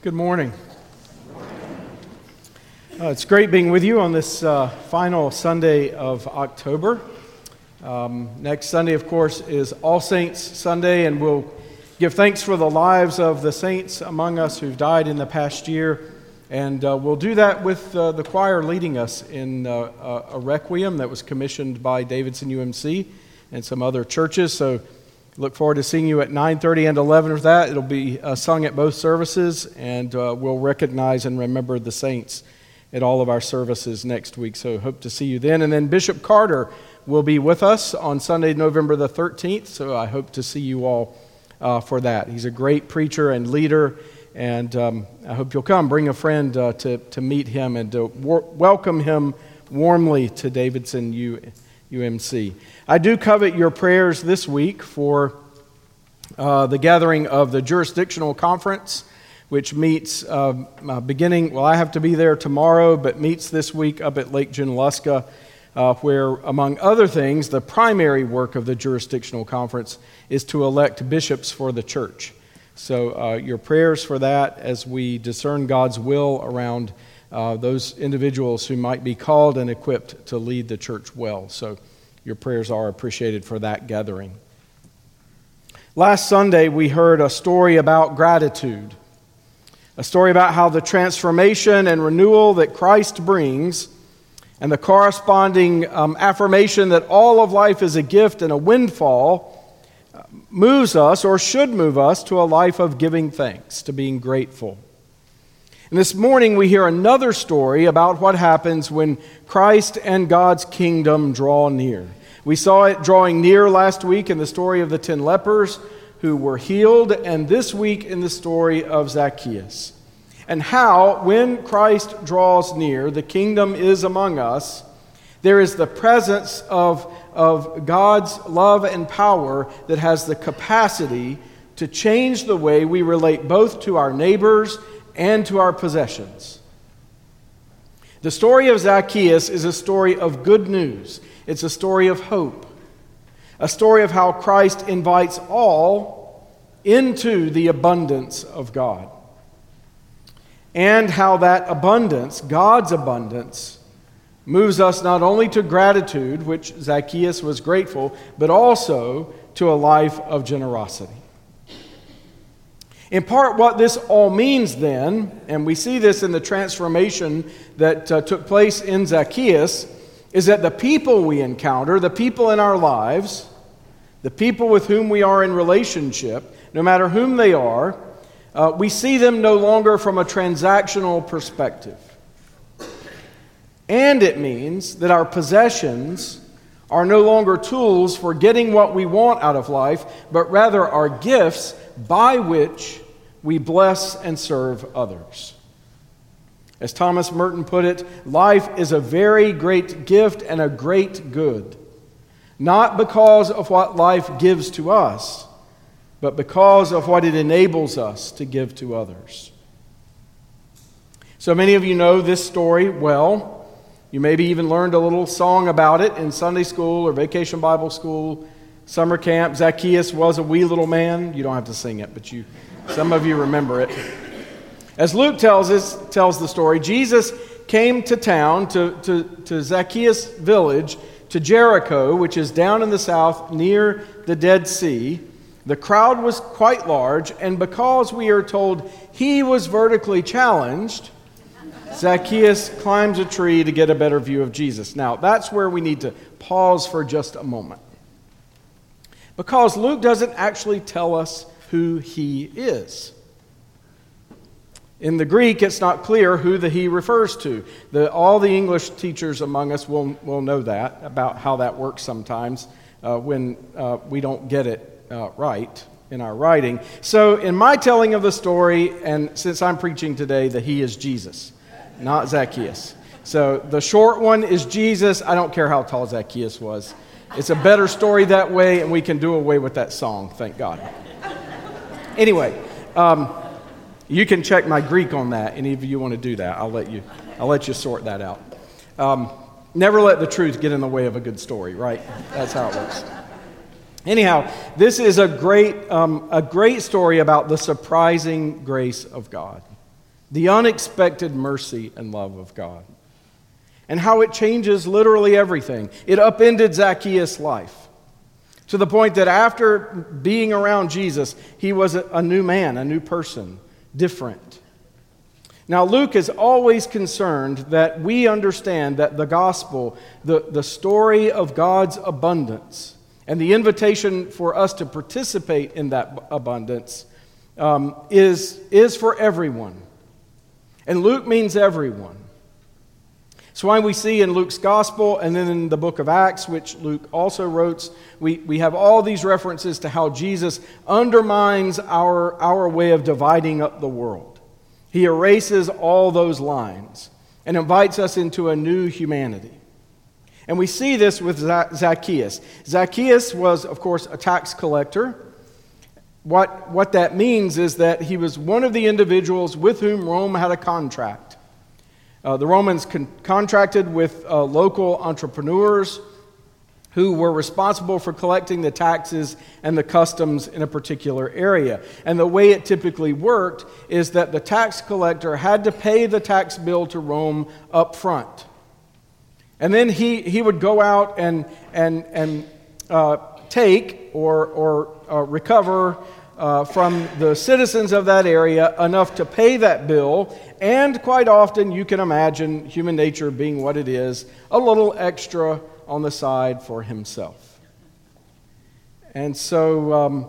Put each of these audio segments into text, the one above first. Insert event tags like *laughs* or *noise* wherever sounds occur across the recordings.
Good morning. Uh, it's great being with you on this uh, final Sunday of October. Um, next Sunday, of course, is All Saints Sunday, and we'll give thanks for the lives of the saints among us who've died in the past year. And uh, we'll do that with uh, the choir leading us in uh, a requiem that was commissioned by Davidson UMC and some other churches. So look forward to seeing you at 9.30 and 11 for that. It'll be uh, sung at both services, and we'll recognize and remember the saints at all of our services next week. So hope to see you then. And then Bishop Carter will be with us on Sunday, November the 13th. So I hope to see you all uh, for that. He's a great preacher and leader, and um, I hope you'll come. Bring a friend uh, to, to meet him and to wor- welcome him warmly to Davidson U- UMC. I do covet your prayers this week for uh, the gathering of the jurisdictional conference which meets uh, beginning, well, I have to be there tomorrow, but meets this week up at Lake Junaluska, uh, where, among other things, the primary work of the jurisdictional conference is to elect bishops for the church. So, uh, your prayers for that as we discern God's will around uh, those individuals who might be called and equipped to lead the church well. So, your prayers are appreciated for that gathering. Last Sunday, we heard a story about gratitude a story about how the transformation and renewal that Christ brings and the corresponding um, affirmation that all of life is a gift and a windfall uh, moves us or should move us to a life of giving thanks, to being grateful. And this morning we hear another story about what happens when Christ and God's kingdom draw near. We saw it drawing near last week in the story of the ten lepers who were healed, and this week in the story of Zacchaeus. And how, when Christ draws near, the kingdom is among us, there is the presence of, of God's love and power that has the capacity to change the way we relate both to our neighbors and to our possessions. The story of Zacchaeus is a story of good news. It's a story of hope a story of how Christ invites all into the abundance of God. And how that abundance, God's abundance, moves us not only to gratitude, which Zacchaeus was grateful, but also to a life of generosity. In part, what this all means then, and we see this in the transformation that uh, took place in Zacchaeus, is that the people we encounter, the people in our lives, the people with whom we are in relationship, no matter whom they are, uh, we see them no longer from a transactional perspective. And it means that our possessions are no longer tools for getting what we want out of life, but rather are gifts by which we bless and serve others. As Thomas Merton put it, life is a very great gift and a great good, not because of what life gives to us, but because of what it enables us to give to others. So many of you know this story well. You maybe even learned a little song about it in Sunday school or vacation Bible school, summer camp. Zacchaeus was a wee little man. You don't have to sing it, but you, some of you remember it. As Luke tells, us, tells the story, Jesus came to town, to, to, to Zacchaeus' village, to Jericho, which is down in the south near the Dead Sea. The crowd was quite large, and because we are told he was vertically challenged, Zacchaeus climbs a tree to get a better view of Jesus. Now, that's where we need to pause for just a moment. Because Luke doesn't actually tell us who he is. In the Greek, it's not clear who the he refers to. The, all the English teachers among us will, will know that, about how that works sometimes uh, when uh, we don't get it uh, right in our writing. So, in my telling of the story, and since I'm preaching today, the he is Jesus, not Zacchaeus. So, the short one is Jesus. I don't care how tall Zacchaeus was. It's a better story that way, and we can do away with that song, thank God. Anyway, um, you can check my Greek on that. Any of you want to do that, I'll let you, I'll let you sort that out. Um, never let the truth get in the way of a good story, right? That's how it works. Anyhow, this is a great, um, a great story about the surprising grace of God. the unexpected mercy and love of God, and how it changes literally everything. It upended Zacchaeus' life to the point that after being around Jesus, he was a new man, a new person, different. Now, Luke is always concerned that we understand that the gospel, the, the story of God's abundance, and the invitation for us to participate in that abundance um, is, is for everyone. And Luke means everyone. It's why we see in Luke's gospel and then in the book of Acts, which Luke also wrote, we, we have all these references to how Jesus undermines our, our way of dividing up the world. He erases all those lines and invites us into a new humanity. And we see this with Zacchaeus. Zacchaeus was, of course, a tax collector. What, what that means is that he was one of the individuals with whom Rome had a contract. Uh, the Romans con- contracted with uh, local entrepreneurs who were responsible for collecting the taxes and the customs in a particular area. And the way it typically worked is that the tax collector had to pay the tax bill to Rome up front. And then he, he would go out and, and, and uh, take or, or uh, recover uh, from the citizens of that area enough to pay that bill. And quite often, you can imagine human nature being what it is a little extra on the side for himself. And so, um,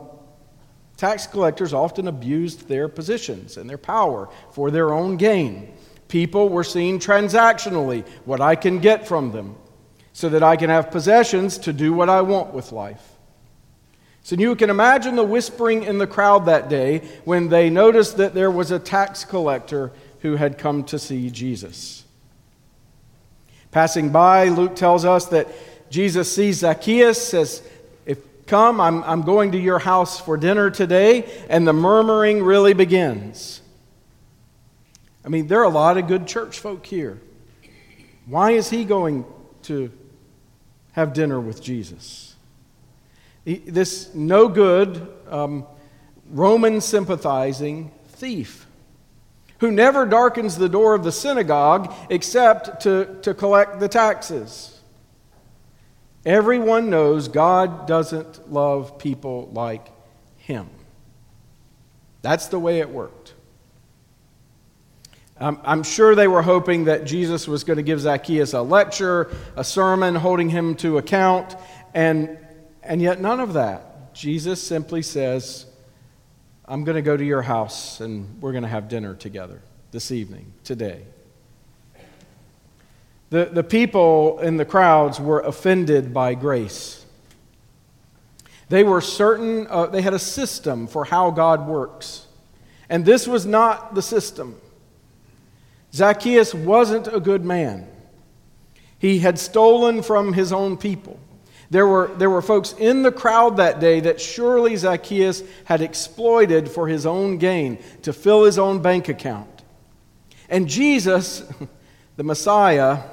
tax collectors often abused their positions and their power for their own gain. People were seen transactionally, what I can get from them, so that I can have possessions to do what I want with life. So you can imagine the whispering in the crowd that day when they noticed that there was a tax collector who had come to see Jesus. Passing by, Luke tells us that Jesus sees Zacchaeus, says, If come, I'm, I'm going to your house for dinner today, and the murmuring really begins. I mean, there are a lot of good church folk here. Why is he going to have dinner with Jesus? This no good, um, Roman sympathizing thief who never darkens the door of the synagogue except to, to collect the taxes. Everyone knows God doesn't love people like him. That's the way it worked. I'm, I'm sure they were hoping that Jesus was going to give Zacchaeus a lecture, a sermon, holding him to account, and and yet, none of that. Jesus simply says, I'm going to go to your house and we're going to have dinner together this evening, today. The, the people in the crowds were offended by grace. They were certain, uh, they had a system for how God works. And this was not the system. Zacchaeus wasn't a good man. He had stolen from his own people. There were, there were folks in the crowd that day that surely Zacchaeus had exploited for his own gain, to fill his own bank account. And Jesus, *laughs* the Messiah,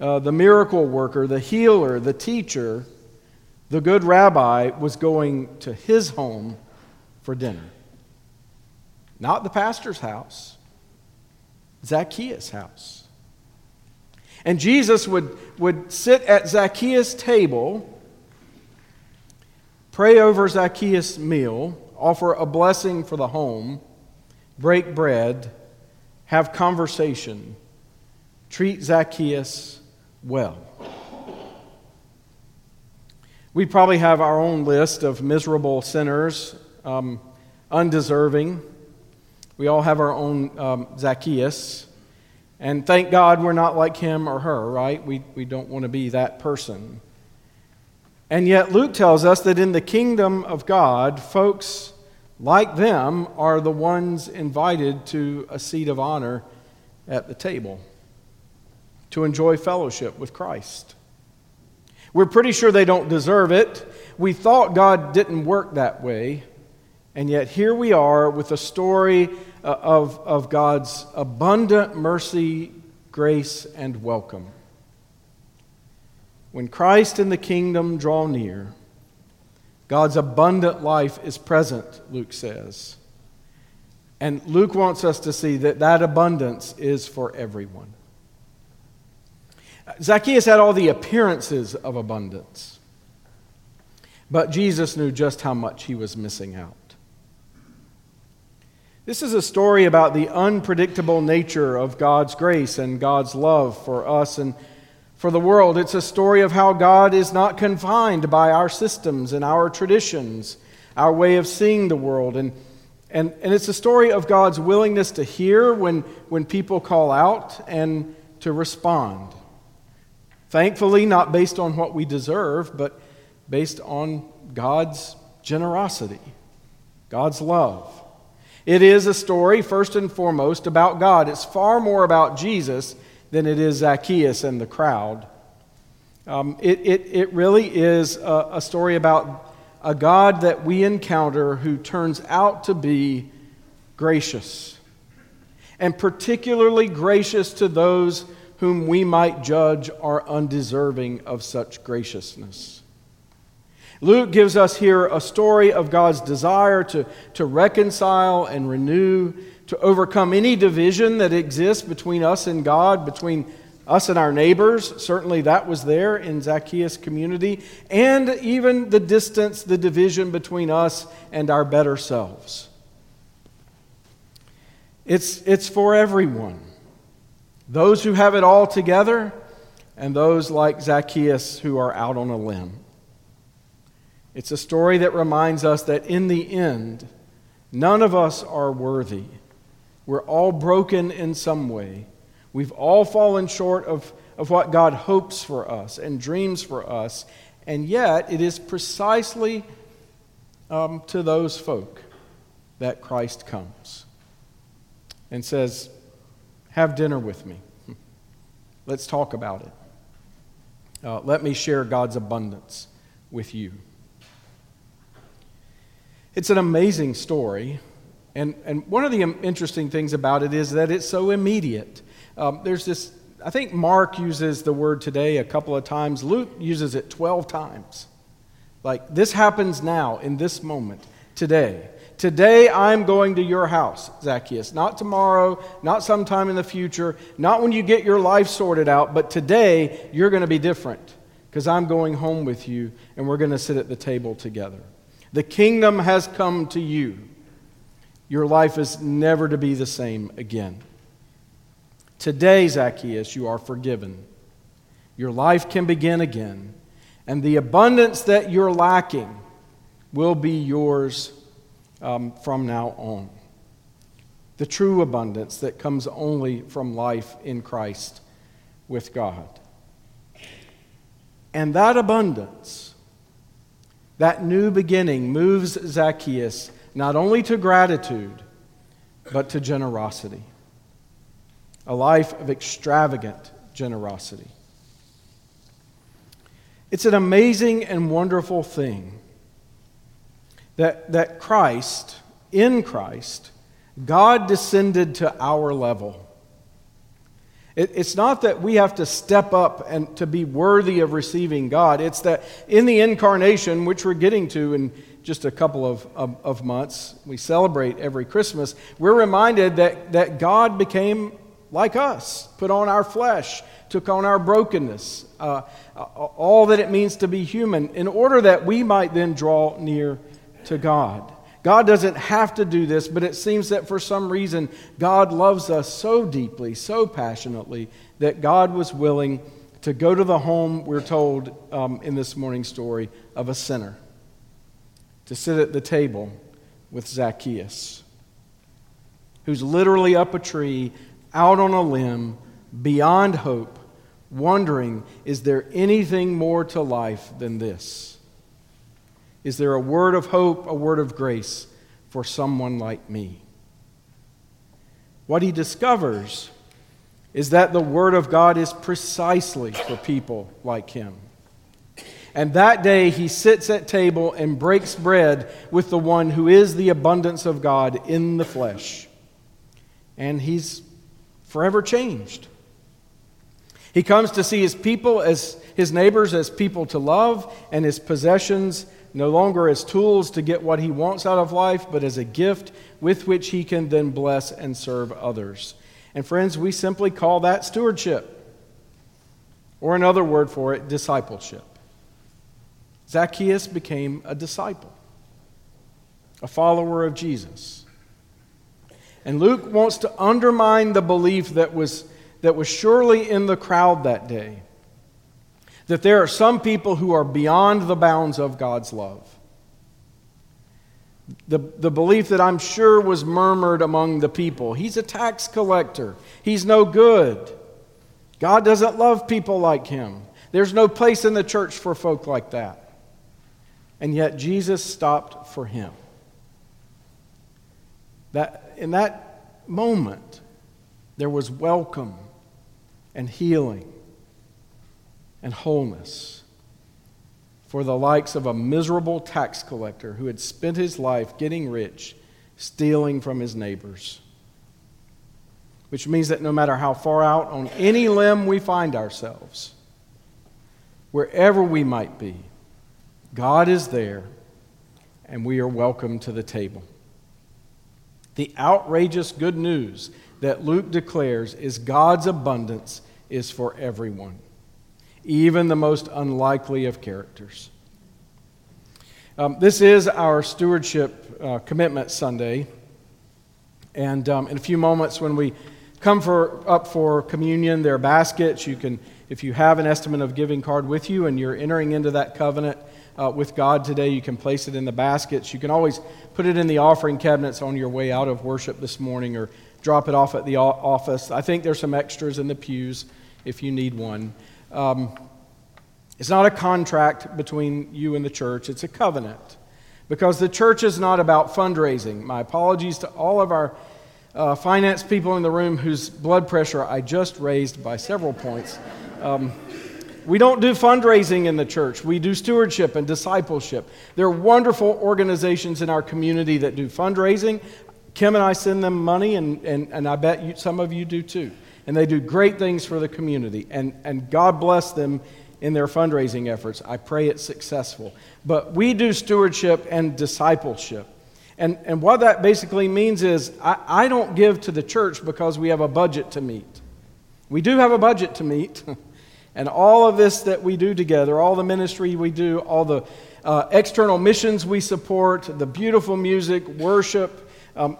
uh, the miracle worker, the healer, the teacher, the good rabbi, was going to his home for dinner. Not the pastor's house, Zacchaeus' house. And Jesus would, would sit at Zacchaeus' table, pray over Zacchaeus' meal, offer a blessing for the home, break bread, have conversation, treat Zacchaeus well. We probably have our own list of miserable sinners, um, undeserving. We all have our own um, Zacchaeus. And thank God we're not like him or her, right? We, we don't want to be that person. And yet, Luke tells us that in the kingdom of God, folks like them are the ones invited to a seat of honor at the table to enjoy fellowship with Christ. We're pretty sure they don't deserve it. We thought God didn't work that way. And yet, here we are with a story Uh, of, of God's abundant mercy, grace, and welcome. When Christ and the kingdom draw near, God's abundant life is present, Luke says. And Luke wants us to see that that abundance is for everyone. Zacchaeus had all the appearances of abundance, but Jesus knew just how much he was missing out. This is a story about the unpredictable nature of God's grace and God's love for us and for the world. It's a story of how God is not confined by our systems and our traditions, our way of seeing the world. And, and, and it's a story of God's willingness to hear when, when people call out and to respond. Thankfully, not based on what we deserve, but based on God's generosity, God's love. It is a story, first and foremost, about God. It's far more about Jesus than it is Zacchaeus and the crowd. Um, it, it, it really is a, a story about a God that we encounter who turns out to be gracious, and particularly gracious to those whom we might judge are undeserving of such graciousness. Luke gives us here a story of God's desire to, to reconcile and renew, to overcome any division that exists between us and God, between us and our neighbors. Certainly that was there in Zacchaeus' community, and even the distance, the division between us and our better selves. It's, it's for everyone. Those who have it all together, and those like Zacchaeus who are out on a limb. It's a story that reminds us that in the end, none of us are worthy. We're all broken in some way. We've all fallen short of, of what God hopes for us and dreams for us. And yet, it is precisely um, to those folk that Christ comes and says, Have dinner with me. Let's talk about it. Uh, let me share God's abundance with you. It's an amazing story. And, and one of the interesting things about it is that it's so immediate. Um, there's this, I think Mark uses the word today a couple of times, Luke uses it 12 times. Like, this happens now, in this moment, today. Today I'm going to your house, Zacchaeus. Not tomorrow, not sometime in the future, not when you get your life sorted out, but today you're going to be different because I'm going home with you and we're going to sit at the table together. The kingdom has come to you. Your life is never to be the same again. Today, Zacchaeus, you are forgiven. Your life can begin again, and the abundance that you're lacking will be yours um, from now on. The true abundance that comes only from life in Christ with God. And that abundance that new beginning moves Zacchaeus not only to gratitude, but to generosity. A life of extravagant generosity. It's an amazing and wonderful thing that, that Christ, in Christ, God descended to our level it, it's not that we have to step up and to be worthy of receiving God. It's that in the incarnation, which we're getting to in just a couple of, of, of months, we celebrate every Christmas, we're reminded that, that God became like us, put on our flesh, took on our brokenness, uh, all that it means to be human, in order that we might then draw near to God. God doesn't have to do this, but it seems that for some reason, God loves us so deeply, so passionately, that God was willing to go to the home, we're told um, in this morning's story, of a sinner, to sit at the table with Zacchaeus, who's literally up a tree, out on a limb, beyond hope, wondering, is there anything more to life than this? Is there a word of hope, a word of grace for someone like me? What he discovers is that the Word of God is precisely for people like him. And that day he sits at table and breaks bread with the one who is the abundance of God in the flesh. And he's forever changed. He comes to see his people as his neighbors as people to love and his possessions no longer as tools to get what he wants out of life, but as a gift with which he can then bless and serve others. And friends, we simply call that stewardship. Or another word for it, discipleship. Zacchaeus became a disciple, a follower of Jesus. And Luke wants to undermine the belief that was, that was surely in the crowd that day that there are some people who are beyond the bounds of God's love. The, the belief that I'm sure was murmured among the people. He's a tax collector. He's no good. God doesn't love people like him. There's no place in the church for folk like that. And yet Jesus stopped for him. That, in that moment, there was welcome and healing and wholeness for the likes of a miserable tax collector who had spent his life getting rich, stealing from his neighbors. Which means that no matter how far out on any limb we find ourselves, wherever we might be, God is there and we are welcome to the table. The outrageous good news that Luke declares is God's abundance is for everyone, even the most unlikely of characters. Um, this is our stewardship uh, commitment Sunday. And um, in a few moments, when we come for, up for communion, there are baskets. You can, if you have an estimate of giving card with you and you're entering into that covenant, uh, with God today. You can place it in the baskets. You can always put it in the offering cabinets on your way out of worship this morning or drop it off at the office. I think there's some extras in the pews if you need one. Um, it's not a contract between you and the church, it's a covenant. Because the church is not about fundraising. My apologies to all of our uh, finance people in the room whose blood pressure I just raised by several points. Um, we don't do fundraising in the church. We do stewardship and discipleship. There are wonderful organizations in our community that do fundraising. Kim and I send them money, and, and, and I bet you, some of you do too. And they do great things for the community. And, and God bless them in their fundraising efforts. I pray it's successful. But we do stewardship and discipleship. And, and what that basically means is I, I don't give to the church because we have a budget to meet. We do have a budget to meet. *laughs* And all of this that we do together, all the ministry we do, all the uh, external missions we support, the beautiful music, worship, um,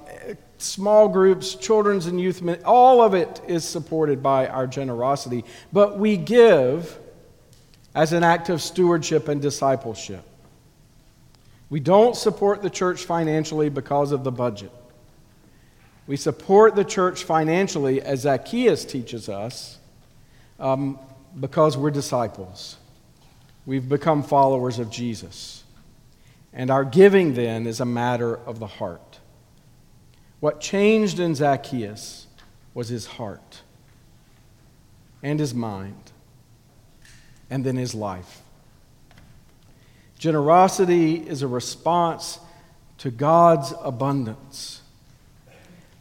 small groups, children's and youth, all of it is supported by our generosity. But we give as an act of stewardship and discipleship. We don't support the church financially because of the budget. We support the church financially, as Zacchaeus teaches us, um, because we're disciples. We've become followers of Jesus. And our giving then is a matter of the heart. What changed in Zacchaeus was his heart and his mind and then his life. Generosity is a response to God's abundance.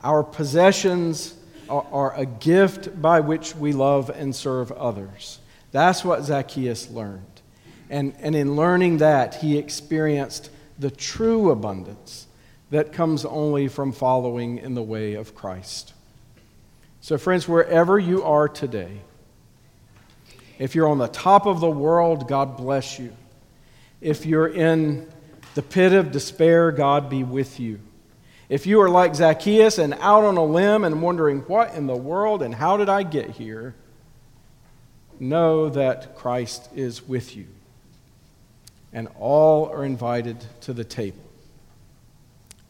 Our possessions are, are a gift by which we love and serve others. That's what Zacchaeus learned. And, and in learning that, he experienced the true abundance that comes only from following in the way of Christ. So, friends, wherever you are today, if you're on the top of the world, God bless you. If you're in the pit of despair, God be with you. If you are like Zacchaeus and out on a limb and wondering, what in the world and how did I get here? Know that Christ is with you. And all are invited to the table.